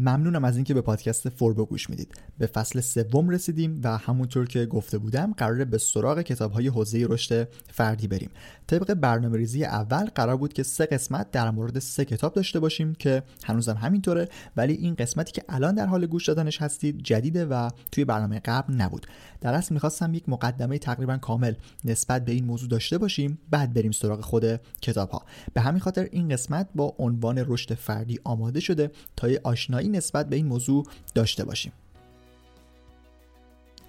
ممنونم از اینکه به پادکست فوربو گوش می‌دید. به فصل سوم رسیدیم و همونطور که گفته بودم قراره به سراغ کتاب های حوزه رشد فردی بریم. طبق برنامه ریزی اول قرار بود که سه قسمت در مورد سه کتاب داشته باشیم که هنوزم همینطوره ولی این قسمتی که الان در حال گوش دادنش هستید جدیده و توی برنامه قبل نبود. در اصل می‌خواستم یک مقدمه تقریبا کامل نسبت به این موضوع داشته باشیم بعد بریم سراغ خود کتاب ها به همین خاطر این قسمت با عنوان رشد فردی آماده شده تا آشنایی نسبت به این موضوع داشته باشیم.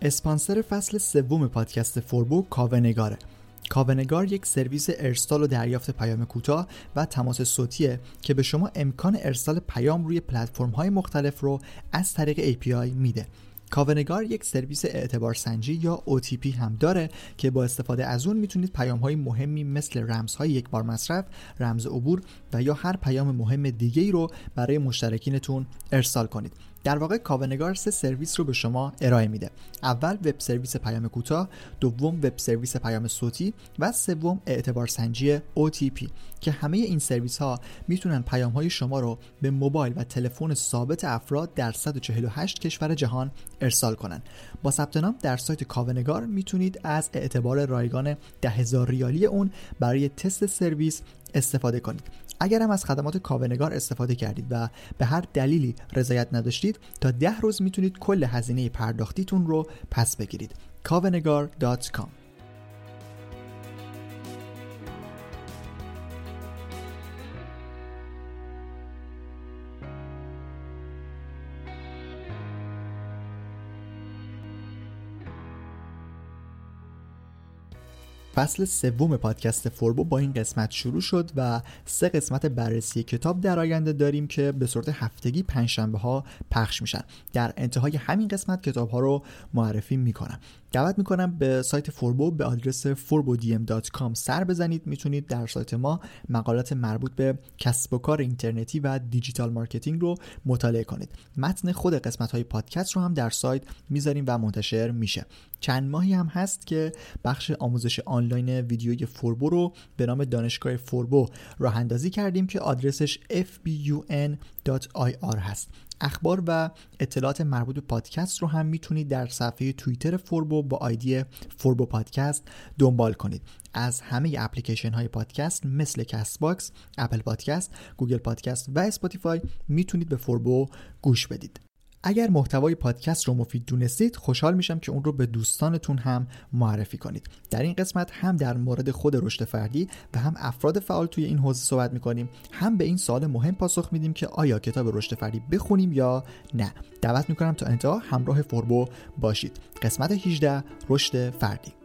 اسپانسر فصل سوم پادکست فوربو کاونگاره. کاونگار یک سرویس ارسال و دریافت پیام کوتاه و تماس صوتیه که به شما امکان ارسال پیام روی پلتفرم های مختلف رو از طریق API میده. کاونگار یک سرویس اعتبار سنجی یا OTP هم داره که با استفاده از اون می‌تونید پیام های مهمی مثل رمزهای یک بار مصرف، رمز عبور و یا هر پیام مهم دیگه ای رو برای مشترکینتون ارسال کنید. در واقع کاوه‌نگار سه سرویس رو به شما ارائه میده. اول web service پیام کوتاه دوم web service پیام صوتی و سوم اعتبار سنجی OTP که همه این سرویس ها می‌تونن پیام های شما رو به موبایل و تلفن ثابت افراد در 148 کشور جهان ارسال کنن. با ثبت نام در سایت کاوه‌نگار می‌تونید از اعتبار رایگان 10000 ریالی اون برای تست سرویس استفاده کنید. اگر از خدمات کاونگار استفاده کردید و به هر دلیلی رضایت نداشتید تا ده روز می‌تونید کل هزینه پرداختیتون رو پس بگیرید. کاونگار.com فصل سوم پادکست فوربو با این قسمت شروع شد و سه قسمت بررسی کتاب در آینده داریم که به صورت هفتگی پنجشنبه ها پخش میشن. در انتهای همین قسمت کتاب ها رو معرفی می‌کنم. دعوت می‌کنم به سایت فوربو به آدرس forbodm.com سر بزنید. می‌تونید در سایت ما مقالات مربوط به کسب و کار اینترنتی و digital marketing رو مطالعه کنید. متن خود قسمت های پادکست رو هم در سایت می‌ذاریم و منتشر میشه. چند ماهی هم هست که بخش آموزش آنلاین ویدیوی فوربو رو به نام دانشگاه فوربو راه اندازی کردیم که آدرسش fbun.ir هست. اخبار و اطلاعات مربوط به پادکست رو هم می‌تونید در صفحه توییتر فوربو با آیدی فوربو پادکست دنبال کنید. از همه اپلیکیشن های پادکست مثل Castbox، Apple Podcast، Google Podcast و Spotify می‌تونید به فوربو گوش بدید. اگر محتوای پادکست رو مفید دونستید خوشحال میشم که اون رو به دوستانتون هم معرفی کنید. در این قسمت هم در مورد خود رشد فردی و هم افراد فعال توی این حوزه صحبت می‌کنیم. هم به این سال مهم پاسخ میدیم که آیا کتاب رشد فردی بخونیم یا نه. دعوت می‌کنم تا انتها همراه فوربو باشید. قسمت 18 رشد فردی.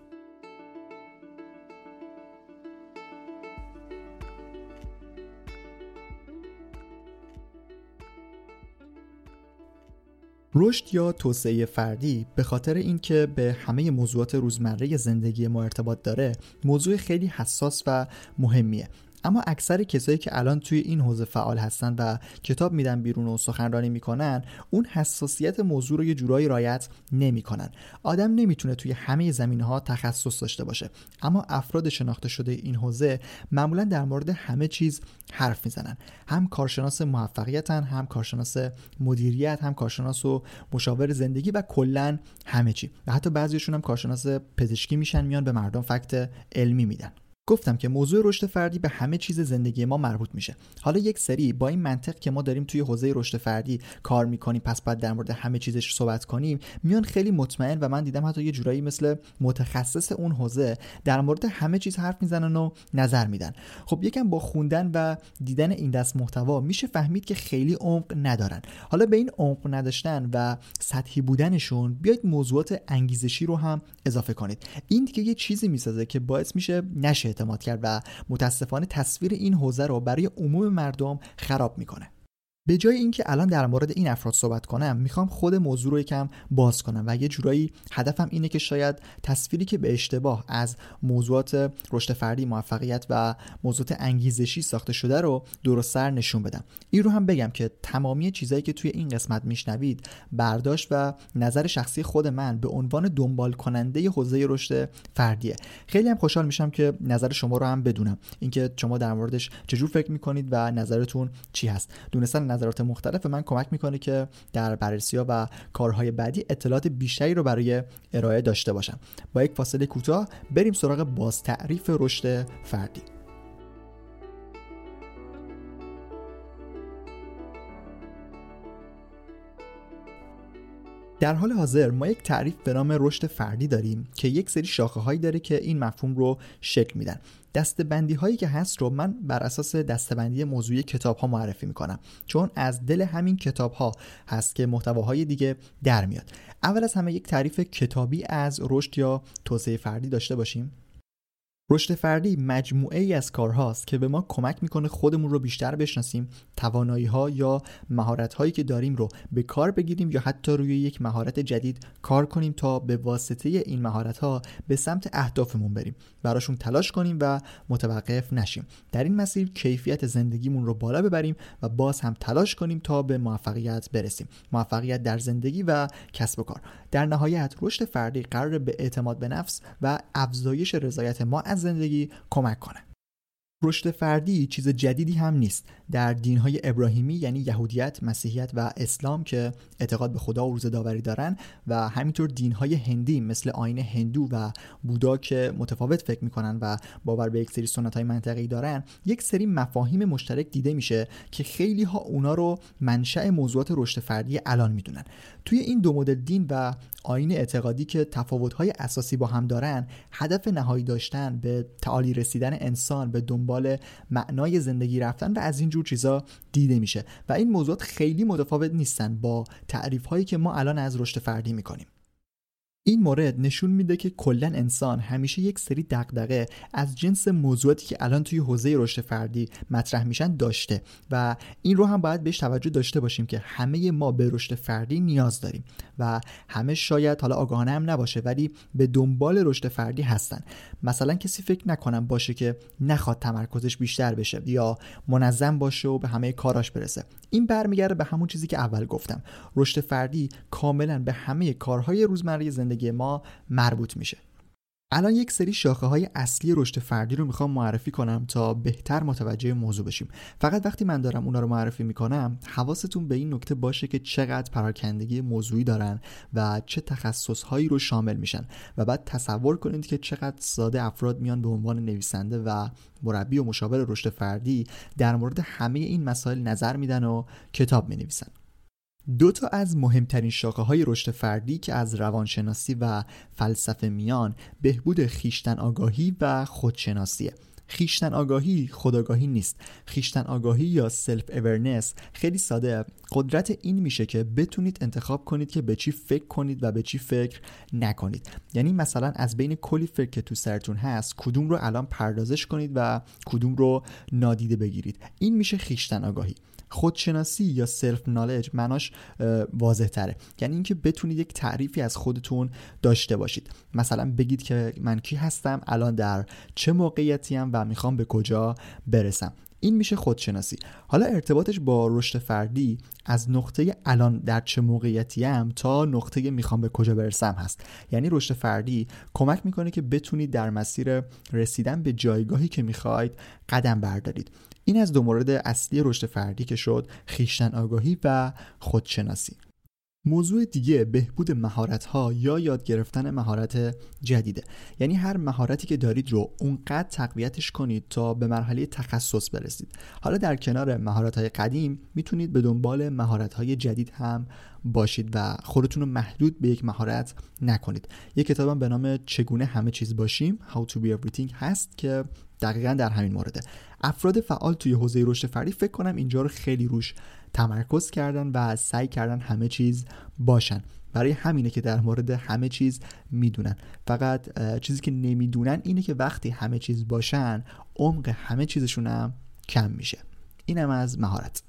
رشد یا توسعه فردی به خاطر اینکه به همه موضوعات روزمره زندگی ما ارتباط داره موضوع خیلی حساس و مهمیه. اما اکثر کسایی که الان توی این حوزه فعال هستن و کتاب میدن بیرون و سخنرانی می‌کنن اون حساسیت موضوع رو یه جورایی رایت نمی‌کنن. آدم نمی‌تونه توی همه زمینه ها تخصص داشته باشه. اما افراد شناخته شده این حوزه معمولا در مورد همه چیز حرف می‌زنن. هم کارشناس موفقیتن هم کارشناس مدیریت هم کارشناس و مشاور زندگی و کلا همه چی. و حتی بعضیشون هم کارشناس پزشکی میشن میان به مردم فکت علمی میدن. گفتم که موضوع رشد فردی به همه چیز زندگی ما مربوط میشه. حالا یک سری با این منطق که ما داریم توی حوزه رشد فردی کار می‌کنیم پس بعد در مورد همه چیزش صحبت کنیم میان خیلی مطمئن و من دیدم حتی یه جورایی مثل متخصص اون حوزه در مورد همه چیز حرف می‌زنن و نظر میدن. خب یکم با خوندن و دیدن این دست محتوا میشه فهمید که خیلی عمق ندارن. حالا به این عمق نداشتن و سطحی بودنشون بیاید موضوعات انگیزشی رو هم اضافه کنید. این دیگه یه چیزی می‌سازه که باعث میشه نشه اعتماد کرد و متاسفانه تصویر این حوزه رو برای عموم مردم خراب می‌کنه. به جای اینکه الان در مورد این افراد صحبت کنم می‌خوام خود موضوع رو یکم باز کنم و یه جورایی هدفم اینه که شاید تصویری که به اشتباه از موضوعات رشد فردی موفقیت و موضوعات انگیزشی ساخته شده رو درست سر نشون بدم. این رو هم بگم که تمامی چیزایی که توی این قسمت میشنوید برداشت و نظر شخصی خود من به عنوان دنبال کننده حوزه رشد فردیه. خیلی هم خوشحال میشم که نظر شما رو هم بدونم. اینکه شما در موردش چجور فکر می‌کنید و نظرتون چی هست. دونستن نظرات مختلف من کمک می‌کنه که در بررسی ها و کارهای بعدی اطلاعات بیشتری رو برای ارائه داشته باشم. با یک فاصله کوتاه بریم سراغ باز تعریف رشد فردی. در حال حاضر ما یک تعریف به نام رشد فردی داریم که یک سری شاخه هایی داره که این مفهوم رو شکل میدن. دستبندی هایی که هست رو من بر اساس دستبندی موضوعی کتاب ها معرفی می‌کنم چون از دل همین کتاب ها هست که محتواهای دیگه در میاد. اول از همه یک تعریف کتابی از رشد یا توسعه فردی داشته باشیم. رشد فردی مجموعه ای از کارهاست که به ما کمک می‌کنه خودمون رو بیشتر بشناسیم توانایی ها یا مهارت هایی که داریم رو به کار بگیریم یا حتی روی یک مهارت جدید کار کنیم تا به واسطه این مهارت ها به سمت اهدافمون بریم. براشون تلاش کنیم و متوقف نشیم. در این مسیر کیفیت زندگیمون رو بالا ببریم و باز هم تلاش کنیم تا به موفقیت برسیم. موفقیت در زندگی و کسب و کار. در نهایت رشد فردی قرار به اعتماد به نفس و افزایش رضایت ما از زندگی کمک کنه. رشد فردی چیز جدیدی هم نیست. در دینهای ابراهیمی یعنی یهودیت، مسیحیت و اسلام که اعتقاد به خدا و روز داوری دارن و همینطور دینهای هندی مثل آین هندو و بودا که متفاوت فکر می‌کنن و باور به یک سری سنت های منطقی دارن یک سری مفاهیم مشترک دیده میشه که خیلی ها اونا رو منشأ موضوعات رشد فردی الان می‌دونن. توی این دو مدل دین و آین اعتقادی که تفاوت‌های اساسی با هم دارن هدف نهایی داشتن به تعالی رسیدن انسان به دنبال معنای زندگی رفتن و از این جور چیزا دیده میشه. و این موضوعات خیلی متفاوت نیستن با تعریف هایی که ما الان از رشد فردی می‌کنیم. این مورد نشون میده که کلا انسان همیشه یک سری دغدغه از جنس موضوعاتی که الان توی حوزه رشد فردی مطرح میشن داشته و این رو هم باید بهش توجه داشته باشیم که همه ما به رشد فردی نیاز داریم و همه شاید حالا آگاهانه هم نباشه ولی به دنبال رشد فردی هستن. مثلا کسی فکر نکنم باشه که نخواد تمرکزش بیشتر بشه یا منظم باشه و به همه کاراش برسه. این برمیگرده به همون چیزی که اول گفتم. رشد فردی کاملا به همه کارهای روزمره زندگی ما مربوط میشه. الان یک سری شاخه های اصلی رشد فردی رو می‌خوام معرفی کنم تا بهتر متوجه موضوع بشیم. فقط وقتی من دارم اونا رو معرفی می‌کنم حواستون به این نکته باشه که چقدر پراکندگی موضوعی دارن و چه تخصص هایی رو شامل میشن و بعد تصور کنید که چقدر ساده افراد میان به عنوان نویسنده و مربی و مشاور رشد فردی در مورد همه این مسائل نظر میدن و کتاب می‌نویسن. دو تا از مهمترین شاخه های رشد فردی که از روانشناسی و فلسفه میان بهبود خویشتن آگاهی و خودشناسیه. خویشتن آگاهی خودآگاهی نیست. خویشتن آگاهی یا self awareness خیلی ساده. قدرت این میشه که بتونید انتخاب کنید که به چی فکر کنید و به چی فکر نکنید. یعنی مثلا از بین کلی فکر که تو سرتون هست کدوم رو الان پردازش کنید و کدوم رو نادیده بگیرید. این میشه خیشتن آگاهی. خودشناسی یا سلف نالج معناش واضح تره. یعنی اینکه بتونید یک تعریفی از خودتون داشته باشید. مثلا بگید که من کی هستم الان در چه موقعیتی و می‌خوام به کجا برسم. این میشه خودشناسی. حالا ارتباطش با رشد فردی از نقطه الان در چه موقعیتی هم تا نقطه می‌خوام به کجا برسم هست. یعنی رشد فردی کمک می‌کنه که بتونید در مسیر رسیدن به جایگاهی که می‌خواید قدم بردارید. این از دو مورد اصلی رشد فردی که شد خیشتن آگاهی و خودشناسی. موضوع دیگه بهبود مهارت ها یا یاد گرفتن مهارت جدیده. یعنی هر مهارتی که دارید رو اونقدر تقویتش کنید تا به مرحله تخصص برسید. حالا در کنار مهارت های قدیم می‌تونید به دنبال مهارت های جدید هم باشید و خودتون رو محدود به یک مهارت نکنید. یک کتابم به نام چگونه همه چیز باشیم How to be everything هست که دقیقا در همین مورده. افراد فعال توی حوزه رشد فردی فکر کنم اینجا رو خیلی روش تمرکز کردن و سعی کردن همه چیز باشن برای همینه که در مورد همه چیز می‌دونن فقط چیزی که نمی‌دونن اینه که وقتی همه چیز باشن عمق همه چیزشون هم کم میشه اینم از مهارت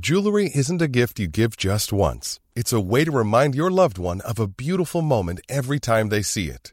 Jewelry isn't a gift you give just once. It's a way to remind your loved one of a beautiful moment every time they see it.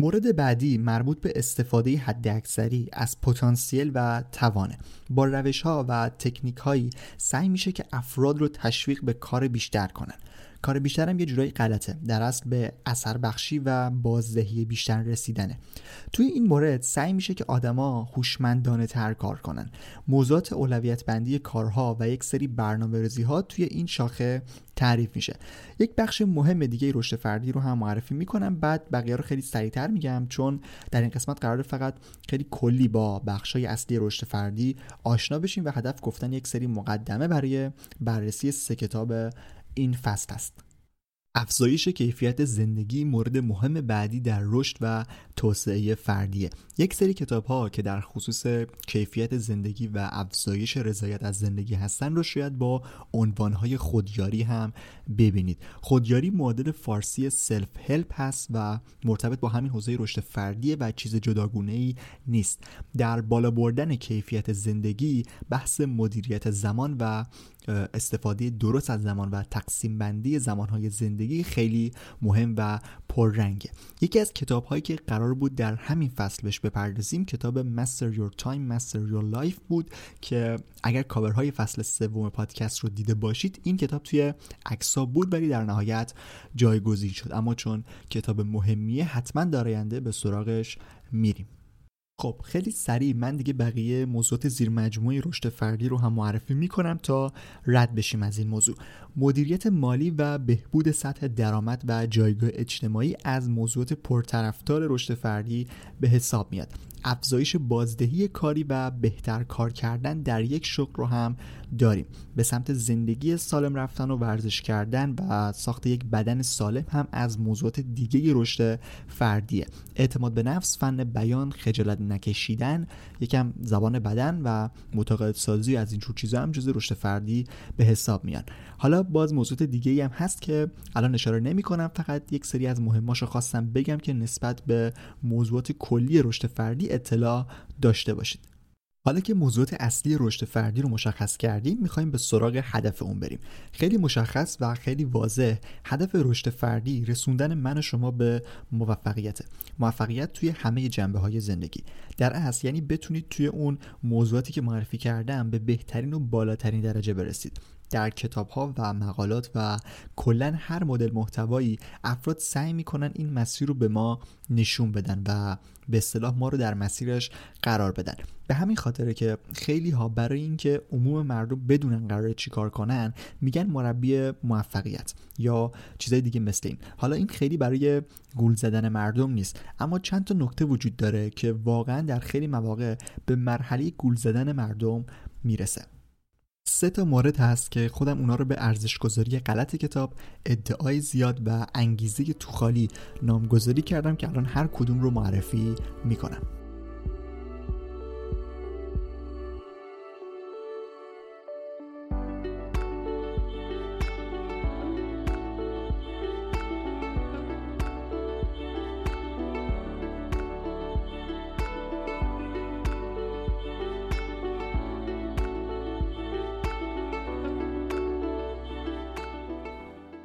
مورد بعدی مربوط به استفاده حداکثری از پتانسیل و توانه. با روش ها و تکنیک هایی سعی میشه که افراد رو تشویق به کار بیشتر کنن. کار بیشتر هم یه جورایی غلطه. در اصل به اثر بخشی و بازدهی بیشتر رسیدنه. توی این مورد سعی میشه که آدما هوشمندانه تر کار کنن. موضوعات اولویت بندی کارها و یک سری برنامه ریزی ها توی این شاخه تعریف میشه. یک بخش مهم دیگه رشد فردی رو هم معرفی می‌کنم. بعد بقیه رو خیلی سریعتر میگم چون در این قسمت قرار فقط خیلی کلی با های اصلی رشد فردی آشنا بشیم و هدف گفتن یک سری مقدمه برای بررسی سه کتاب این فصل است. افزایش کیفیت زندگی مورد مهم بعدی در رشد و توسعه فردیه. یک سری کتاب ها که در خصوص کیفیت زندگی و افزایش رضایت از زندگی هستن رو شاید با عنوان های خودیاری هم ببینید. خودیاری معادل فارسی سلف هلپ هست و مرتبط با همین حوزه رشد فردیه و چیز جداگونه ای نیست. در بالا بردن کیفیت زندگی بحث مدیریت زمان و استفاده درست از زمان و تقسیم بندی زمانهای زندگی خیلی مهم و پررنگه. یکی از کتاب هایی که قرار بود در همین فصل بهش بپردازیم کتاب Master Your Time Master Your Life بود که اگر کاورهای فصل سوم پادکست رو دیده باشید این کتاب توی عکسا بود ولی در نهایت جایگزین شد. اما چون کتاب مهمیه حتما در آینده به سراغش میریم. خب خیلی سریع من دیگه بقیه موضوعات زیر مجموعه رشد فردی رو هم معرفی می‌کنم تا رد بشیم از این موضوع. مدیریت مالی و بهبود سطح درآمد و جایگاه اجتماعی از موضوعات پرطرفدار رشد فردی به حساب میاد. افزایش بازدهی کاری و بهتر کار کردن در یک شغل رو هم داریم. به سمت زندگی سالم رفتن و ورزش کردن و ساخت یک بدن سالم هم از موضوعات دیگه رشد فردیه. اعتماد به نفس فن بیان خجالت نکشیدن یکم زبان بدن و متقاعد سازی از اینجور چیزا هم جز رشد فردی به حساب میان. حالا باز موضوعات دیگه هم هست که الان اشاره نمی کنم فقط یک سری از مهماشو خواستم بگم که نسبت به موضوعات کلی رشد فردی اطلاع داشته باشید. حالا که موضوعات اصلی رشد فردی رو مشخص کردیم می‌خوایم به سراغ هدف اون بریم. خیلی مشخص و خیلی واضح هدف رشد فردی رسوندن من و شما به موفقیت. موفقیت توی همه جنبه های زندگی. در اصل یعنی بتونید توی اون موضوعاتی که معرفی کردم به بهترین و بالاترین درجه برسید. در کتاب ها و مقالات و کلا هر مدل محتوایی افراد سعی می‌کنن این مسیر رو به ما نشون بدن و به اصطلاح ما رو در مسیرش قرار بدن. به همین خاطره که خیلی ها برای اینکه عموم مردم بدونن قرار چیکار کنن میگن مربی موفقیت یا چیزای دیگه مثل این. حالا این خیلی برای گول زدن مردم نیست اما چند تا نکته وجود داره که واقعا در خیلی مواقع به مرحله گول زدن مردم می‌رسه. سه تا مورد هست که خودم اونا رو به ارزش گذاری غلط کتاب ادعای زیاد و انگیزه توخالی نامگذاری کردم که الان هر کدوم رو معرفی می‌کنم.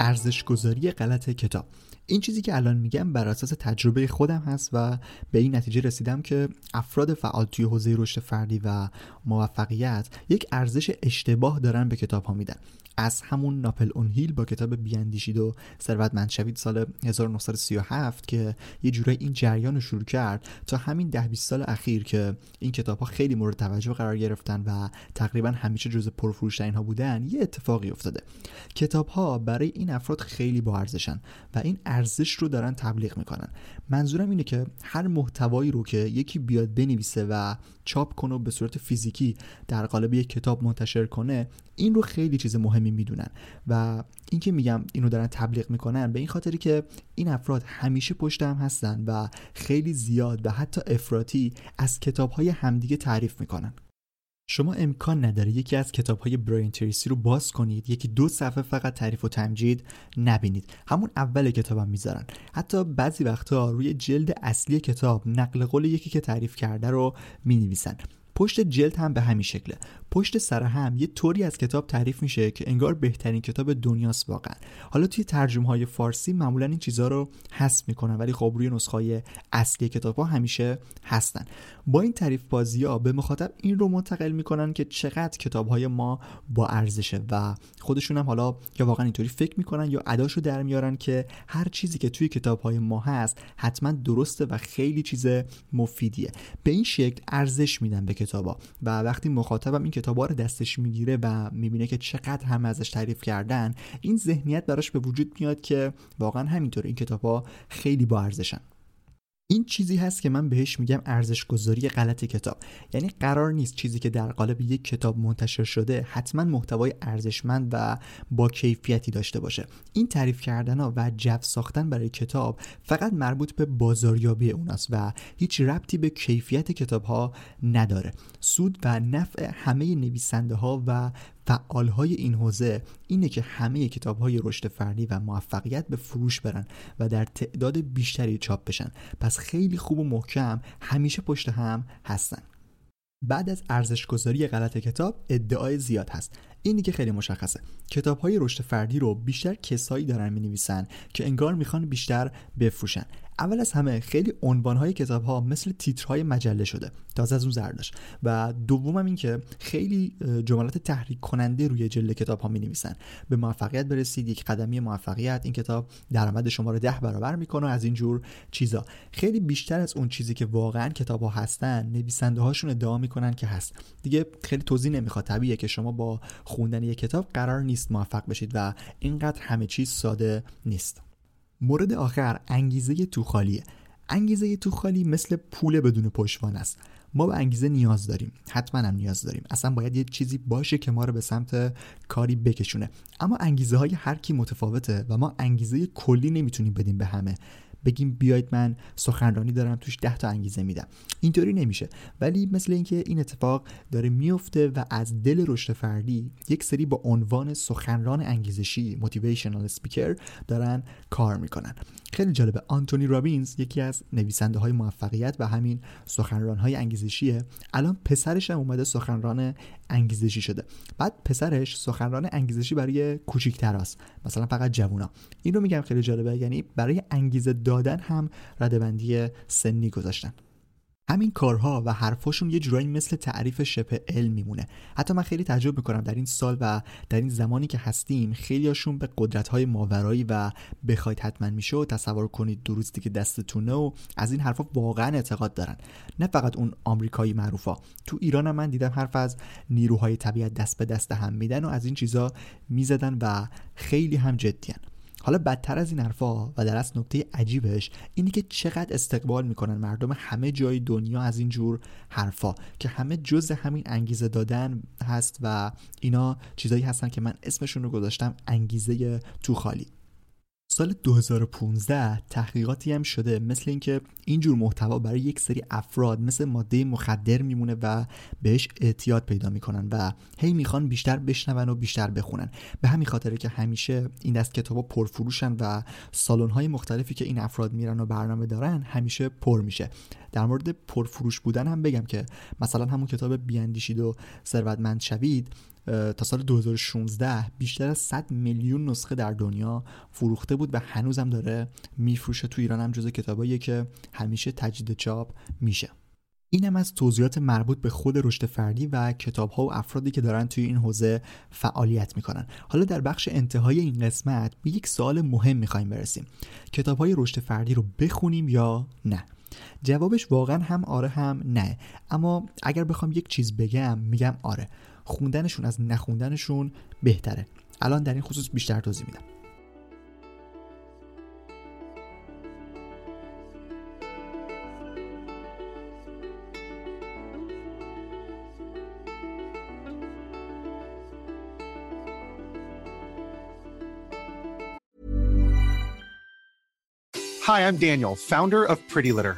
ارزش گذاری غلط کتاب. این چیزی که الان میگم بر اساس تجربه خودم هست و به این نتیجه رسیدم که افراد فعال توی حوزه رشد فردی و موفقیت یک ارزش اشتباه دارن به کتاب ها میدن. از همون ناپل اون هیل با کتاب بیاندیشید و ثروتمند شوید سال 1937 که یه جورایی این جریان رو شروع کرد تا همین ده 20 سال اخیر که این کتاب ها خیلی مورد توجه قرار گرفتن و تقریبا همیشه جز پرفروشترین ها بودن یه اتفاقی افتاده. کتاب ها برای این افراد خیلی با ارزشن و این ارزش رو دارن تبلیغ می‌کنن. منظورم اینه که هر محتوایی رو که یکی بیاد بنویسه و چاپ کنه و به صورت فیزیکی در قالب یک کتاب منتشر کنه این رو خیلی چیز مهمی می‌دونن. و اینکه میگم اینو دارن تبلیغ می‌کنن به این خاطری که این افراد همیشه پشت هم هستن و خیلی زیاد و حتی افراطی از کتاب های همدیگه تعریف می‌کنن. شما امکان نداره یکی از کتاب های براین تریسی رو باز کنید یکی دو صفحه فقط تعریف و تمجید نبینید. همون اول کتابم می‌ذارن. حتی بعضی وقتا روی جلد اصلی کتاب نقل قول یکی که تعریف کرده رو می نویسن پشت جلد هم به همین شکله. پشت سر هم یه طوری از کتاب تعریف میشه که انگار بهترین کتاب دنیاست واقعا. حالا توی ترجمه های فارسی معمولا این چیزها رو حذف می‌کنن ولی خب روی نسخه های اصلی کتاب ها همیشه هستن. با این تعریف بازی ها به مخاطب این رو منتقل می‌کنن که چقدر کتاب های ما با ارزشه و خودشون هم حالا یا واقعا اینطوری فکر می‌کنن یا اداشو در میارن که هر چیزی که توی کتاب های ما هست حتما درسته و خیلی چیز مفیدیه. به این شکل ارزش میدن به کتابا و وقتی مخاطبم این کتابا رو دستش می‌گیره و می‌بینه که چقدر هم ازش تعریف کردن این ذهنیت براش به وجود میاد که واقعا همینطور این کتابا خیلی با ارزشن. این چیزی هست که من بهش میگم ارزش گذاری غلط کتاب. یعنی قرار نیست چیزی که در قالب یک کتاب منتشر شده حتما محتوای ارزشمند و با کیفیتی داشته باشه. این تعریف کردن ها و جو ساختن برای کتاب فقط مربوط به بازاریابی اوناست و هیچ ربطی به کیفیت کتاب ها نداره. سود و نفع همه نویسنده ها و فعالهای این حوزه اینه که همه کتاب های رشد فردی و موفقیت به فروش برن و در تعداد بیشتری چاپ بشن. پس خیلی خوب و محکم همیشه پشت هم هستن. بعد از ارزش گذاری غلط کتاب ادعای زیاد هست. اینی که خیلی مشخصه. کتاب های رشد فردی رو بیشتر کسایی دارن می نویسن که انگار می‌خوان بیشتر بفروشن. اول از همه خیلی عنوان های کتاب ها مثل تیترهای مجله شده. تازه از اون زردش و دومم این که خیلی جملات تحریک کننده روی جلد کتاب ها می نویسن به موفقیت برسید یک قدمی موفقیت. این کتاب درآمد شما رو ده برابر می‌کنه از اینجور چیزا. خیلی بیشتر از اون چیزی که واقعا کتاب ها هستن نویسنده هاشون ادعا می‌کنن که هست. دیگه خیلی توضیح نمی‌خواد. طبیعیه که شما با خوندن یک کتاب قرار نیست موفق بشید و اینقدر همه چیز ساده نیست. مورد آخر انگیزه توخالیه. انگیزه توخالی مثل پول بدون پشتوان است. ما به انگیزه نیاز داریم. حتما هم نیاز داریم. اصلا باید یه چیزی باشه که ما رو به سمت کاری بکشونه. اما انگیزه های هر کی متفاوته و ما انگیزه کلی نمی‌تونیم بدیم به همه. بگیم بیاید من سخنرانی دارم توش ده تا انگیزه میدم. اینطوری نمیشه. ولی مثل اینکه این اتفاق داره میفته و از دل رشد فردی یک سری با عنوان سخنران انگیزشی موتیویشنال سپیکر دارن کار می‌کنن. خیلی جالبه. آنتونی رابینز یکی از نویسنده های موفقیت و همین سخنران های انگیزشیه. الان پسرش هم اومده سخنران انگیزشی شده. بعد پسرش سخنران انگیزشی برای کوچیکتراست مثلا فقط جوونا. این رو میگم خیلی جالبه. یعنی برای انگیزه دادن هم ردبندی سنی گذاشتن. همین کارها و حرفاشون یه جورایی مثل تعریف شبه علم میمونه. حتی من خیلی تعجب می‌کنم در این سال و در این زمانی که هستیم خیلیاشون به قدرت های ماورایی و بخواید حتما میشه و تصور کنید دو روز دیگه دستتونه و از این حرفا واقعا اعتقاد دارن. نه فقط اون آمریکایی معروفا. تو ایران هم من دیدم حرف از نیروهای طبیعت دست به دست هم میدن و از این چیزا می‌زدن و خیلی هم جدیان حالا بدتر از این حرفا و در اصل نکته عجیبش اینه که چقدر استقبال می‌کنن مردم همه جای دنیا از این جور حرفا که همه جز همین انگیزه دادن هست و اینا چیزایی هستن که من اسمشون رو گذاشتم انگیزه تو خالی. سال 2015 تحقیقاتی هم شده مثل اینکه اینجور محتوا برای یک سری افراد مثل ماده مخدر میمونه و بهش اعتیاد پیدا می‌کنن و هی می‌خوان بیشتر بشنون و بیشتر بخونن. به همین خاطره که همیشه این دست کتابا پرفروشن و سالن های مختلفی که این افراد میرن و برنامه دارن همیشه پر میشه. در مورد پرفروش بودن هم بگم که مثلا همون کتاب بیاندیشید و ثروتمند شوید تا سال 2016 بیشتر از 100 میلیون نسخه در دنیا فروخته بود و هنوزم داره میفروشه تو ایران هم جز کتاباییه که همیشه تجدید چاپ میشه. اینم از توضیحات مربوط به خود رشد فردی و کتاب ها و افرادی که دارن توی این حوزه فعالیت می‌کنن. حالا در بخش انتهای این قسمت به یک سوال مهم می‌خوایم برسیم. کتاب های رشد فردی رو بخونیم یا نه؟ جوابش واقعا هم آره هم نه. اما اگر بخوام یک چیز بگم میگم آره. خوندنشون از نخوندنشون بهتره الان در این خصوص بیشتر توضیح میدم Hi, I'm Daniel, founder of Pretty Litter.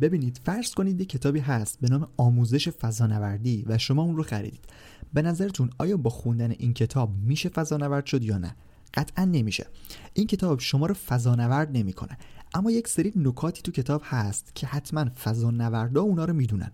ببینید فرض کنید یک کتابی هست به نام آموزش فضانوردی و شما اون رو خریدید. به نظرتون آیا با خوندن این کتاب میشه فضانورد شد یا نه؟ قطعا نمیشه. این کتاب شما رو فضانورد نمی‌کنه. اما یک سری نکاتی تو کتاب هست که حتما فضانوردا اونا رو می‌دونن.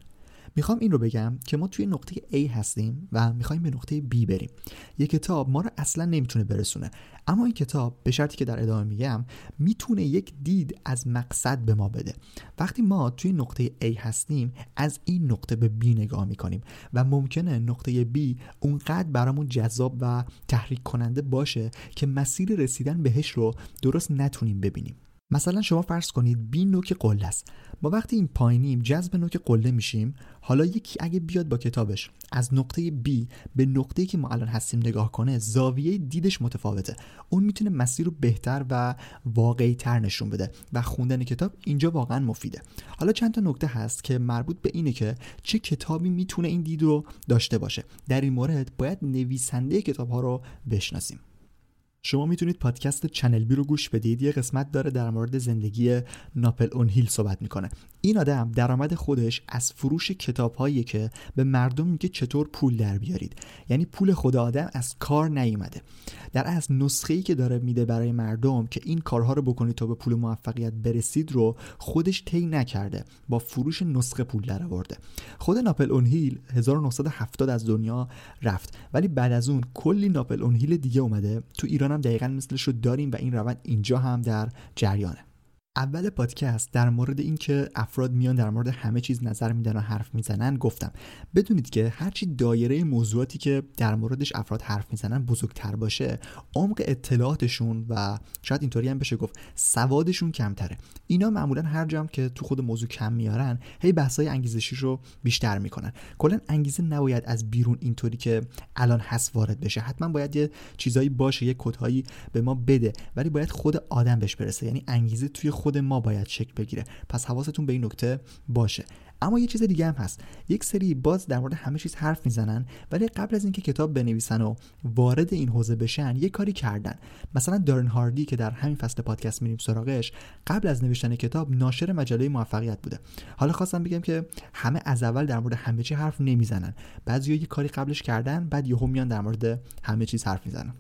می‌خوام این رو بگم که ما توی نقطه A هستیم و می‌خوایم به نقطه B بریم. یک کتاب ما رو اصلا نمی‌تونه برسونه. اما این کتاب به شرطی که در ادامه میگم می‌تونه یک دید از مقصد به ما بده. وقتی ما توی نقطه A هستیم از این نقطه به B نگاه می‌کنیم و ممکنه نقطه B اونقدر برامون جذاب و تحریک کننده باشه که مسیر رسیدن بهش رو درست نتونیم ببینیم. مثلا شما فرض کنید بی نوک قله است. ما وقتی این پایینیم جذب نوک قله میشیم حالا یکی اگه بیاد با کتابش از نقطه B به نقطه که ما الان هستیم نگاه کنه زاویه دیدش متفاوته. اون می‌تونه مسیر رو بهتر و واقعی تر نشون بده و خوندن کتاب اینجا واقعا مفیده. حالا چند تا نکته هست که مربوط به اینه که چه کتابی می‌تونه این دید رو داشته باشه. در این مورد باید نویسنده کتاب ها رو بشناسیم. شما می‌تونید پادکست چنل بی رو گوش بدید. یه قسمت داره در مورد زندگی ناپل اون هیل صحبت می‌کنه. این آدم درآمد خودش از فروش کتاب که به مردم میگه چطور پول در بیارید. یعنی پول خود آدم از کار نیومده. در از نسخه ای که داره میده برای مردم که این کارها رو بکنید تا به پول موفقیت برسید رو خودش طی نکرده. با فروش نسخه پول در آورده. خود ناپل اون هیل 1970 از دنیا رفت. ولی بعد از اون کلی ناپل اون هیل دیگه اومده. تو ایران هم دقیقا مثلش رو داریم و این روند اینجا هم در جریانه. اول پادکست در مورد اینکه افراد میان در مورد همه چیز نظر میدن و حرف می‌زنن گفتم. بدونید که هرچی دایره موضوعاتی که در موردش افراد حرف می‌زنن بزرگتر باشه عمق اطلاعاتشون و شاید اینطوری هم بشه گفت سوادشون کمتره. اینا معمولا هر جام که تو خود موضوع کم میارن هی بحثای انگیزشی رو بیشتر می‌کنن. کلا انگیزه نباید از بیرون اینطوری که الان هست وارد بشه. حتما باید یه چیزایی باشه یه کدهایی به ما بده ولی باید خود آدم بهش برسه. یعنی انگیزه توی خود ما باید شکل بگیره. پس حواستون به این نکته باشه. اما یه چیز دیگه هم هست. یک سری باز در مورد همه چیز حرف می‌زنن ولی قبل از اینکه کتاب بنویسن و وارد این حوزه بشن یه کاری کردن. مثلا دارن هاردی که در همین فصل پادکست میریم سراغش قبل از نوشتن کتاب ناشر مجله موفقیت بوده. حالا خواستم بگم که همه از اول در مورد همه چی حرف نمی‌زنن. بعضیا یه کاری قبلش کردن بعد یهو میان در مورد همه چیز حرف می‌زنن.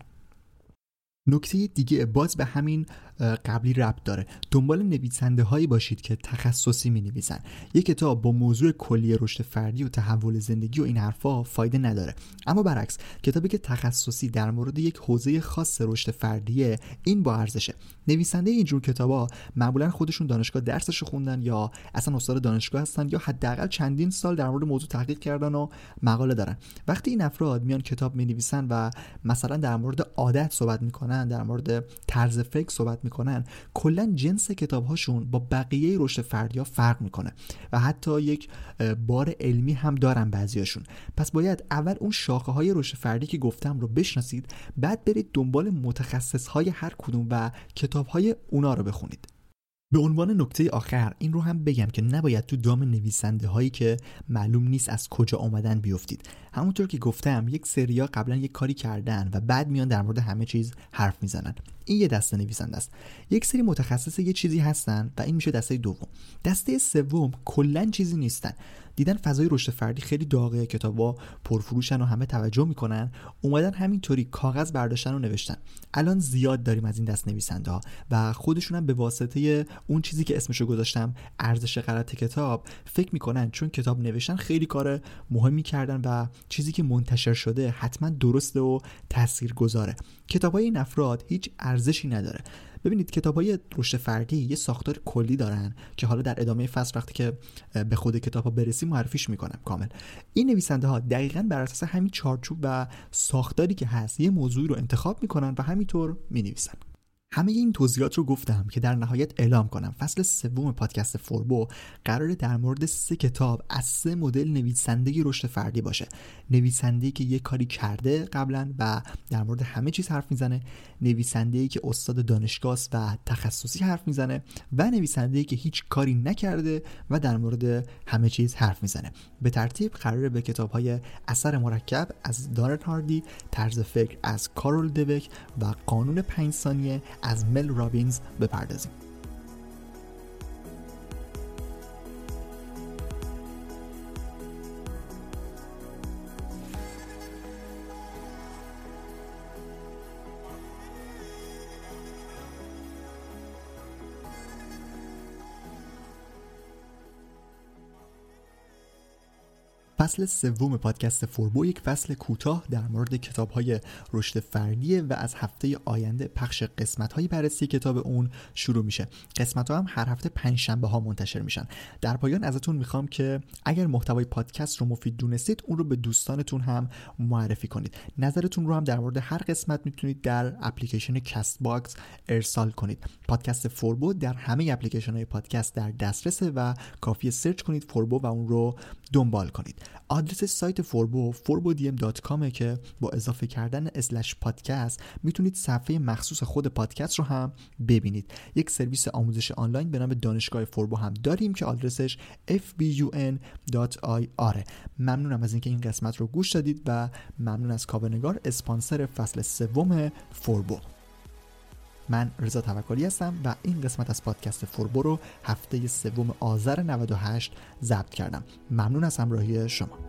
نکته دیگه باز به همین قبلی ربط داره. دنبال نویسنده هایی باشید که تخصصی می نویسن یک کتاب با موضوع کلی رشد فردی و تحول زندگی و این حرفا فایده نداره. اما برعکس کتابی که تخصصی در مورد یک حوزه خاص رشد فردیه این با ارزشه. نویسنده اینجور کتابا معمولا خودشون دانشگاه درسش خوندن یا اصلا استاد دانشگاه هستن یا حداقل چندین سال در مورد موضوع تحقیق کردن و مقاله دارن. وقتی این افراد میان کتاب می نویسن و مثلا در مورد عادت صحبت می‌کنن در مورد طرز فکر صحبت می‌کنن کلا جنس کتابهاشون با بقیه رشد فردی ها فرق می‌کنه و حتی یک بار علمی هم دارن بعضیاشون پس باید اول اون شاخه های رشد فردی که گفتم رو بشناسید بعد برید دنبال متخصص های هر کدوم و کتاب های اونا رو بخونید. به عنوان نکته آخر این رو هم بگم که نباید تو دام نویسنده هایی که معلوم نیست از کجا آمدن بیفتید. همونطور که گفتم یک سریا قبلا یک کاری کردن و بعد میان در مورد همه چیز حرف می‌زنن. این یه دسته نویسنده است. یک سری متخصص یه چیزی هستن و این میشه دسته دوم. دسته سوم کلا چیزی نیستن. دیدن فضای رشد فردی خیلی داغه کتابا پرفروشن و همه توجه می‌کنن. اومدن همینطوری کاغذ برداشتن و نوشتن. الان زیاد داریم از این دست نویسنده ها و خودشون هم به واسطه اون چیزی که اسمشو گذاشتم ارزش غلط کتاب فکر می‌کنن چون کتاب نوشتن خیلی کار مهمی کردن و چیزی که منتشر شده حتما درسته و تاثیرگذاره. کتاب های این افراد هیچ ارزشی نداره. ببینید کتاب های رشد فردی یه ساختار کلی دارن که حالا در ادامه فصل وقتی که به خود کتاب ها برسیم معرفیش می‌کنم کامل. این نویسنده ها دقیقا بر اساس همین چارچوب و ساختاری که هست یه موضوعی رو انتخاب می‌کنن و همینطور می‌نویسن. همه این توضیحات رو گفتم که در نهایت اعلام کنم. فصل سوم پادکست فوربو قراره در مورد سه کتاب از سه مدل نویسندگی رشد فردی باشه. نویسنده‌ای که یه کاری کرده قبلا و در مورد همه چیز حرف می‌زنه. نویسنده‌ای که استاد دانشگاه و تخصصی حرف می‌زنه و نویسنده‌ای که هیچ کاری نکرده و در مورد همه چیز حرف می‌زنه. به ترتیب قراره به کتاب‌های اثر مرکب از دارن هاردی طرز فکر از کارول دوک و قانون پنج ثانیه از مل رابینز بپردازیم. فصل سوم پادکست فوربو یک فصل کوتاه در مورد کتاب های رشد فردیه و از هفته آینده پخش قسمت های بررسی کتابامون شروع میشه. قسمت ها هم هر هفته پنج شنبه ها منتشر میشن. در پایان ازتون می‌خوام که اگر محتوای پادکست رو مفید دونستید اون رو به دوستانتون هم معرفی کنید. نظرتون رو هم در مورد هر قسمت می‌تونید در اپلیکیشن Castbox ارسال کنید. پادکست فوربو در همه اپلیکیشن های پادکست در دسترسه و کافی search کنید فوربو و اون رو دنبال کنید. آدرس سایت فوربو forbodm.com که با اضافه کردن slash پادکست می‌تونید صفحه مخصوص خود پادکست رو هم ببینید. یک سرویس آموزش آنلاین به نام دانشگاه فوربو هم داریم که آدرسش fbun.ir ممنونم از اینکه این قسمت رو گوش دادید و ممنون از کاوه‌نگار اسپانسر فصل سوم فوربو. من رضا توکلی هستم و این قسمت از پادکست فوربو رو هفته سوم آذر 98 ضبط کردم. ممنون از همراهی شما.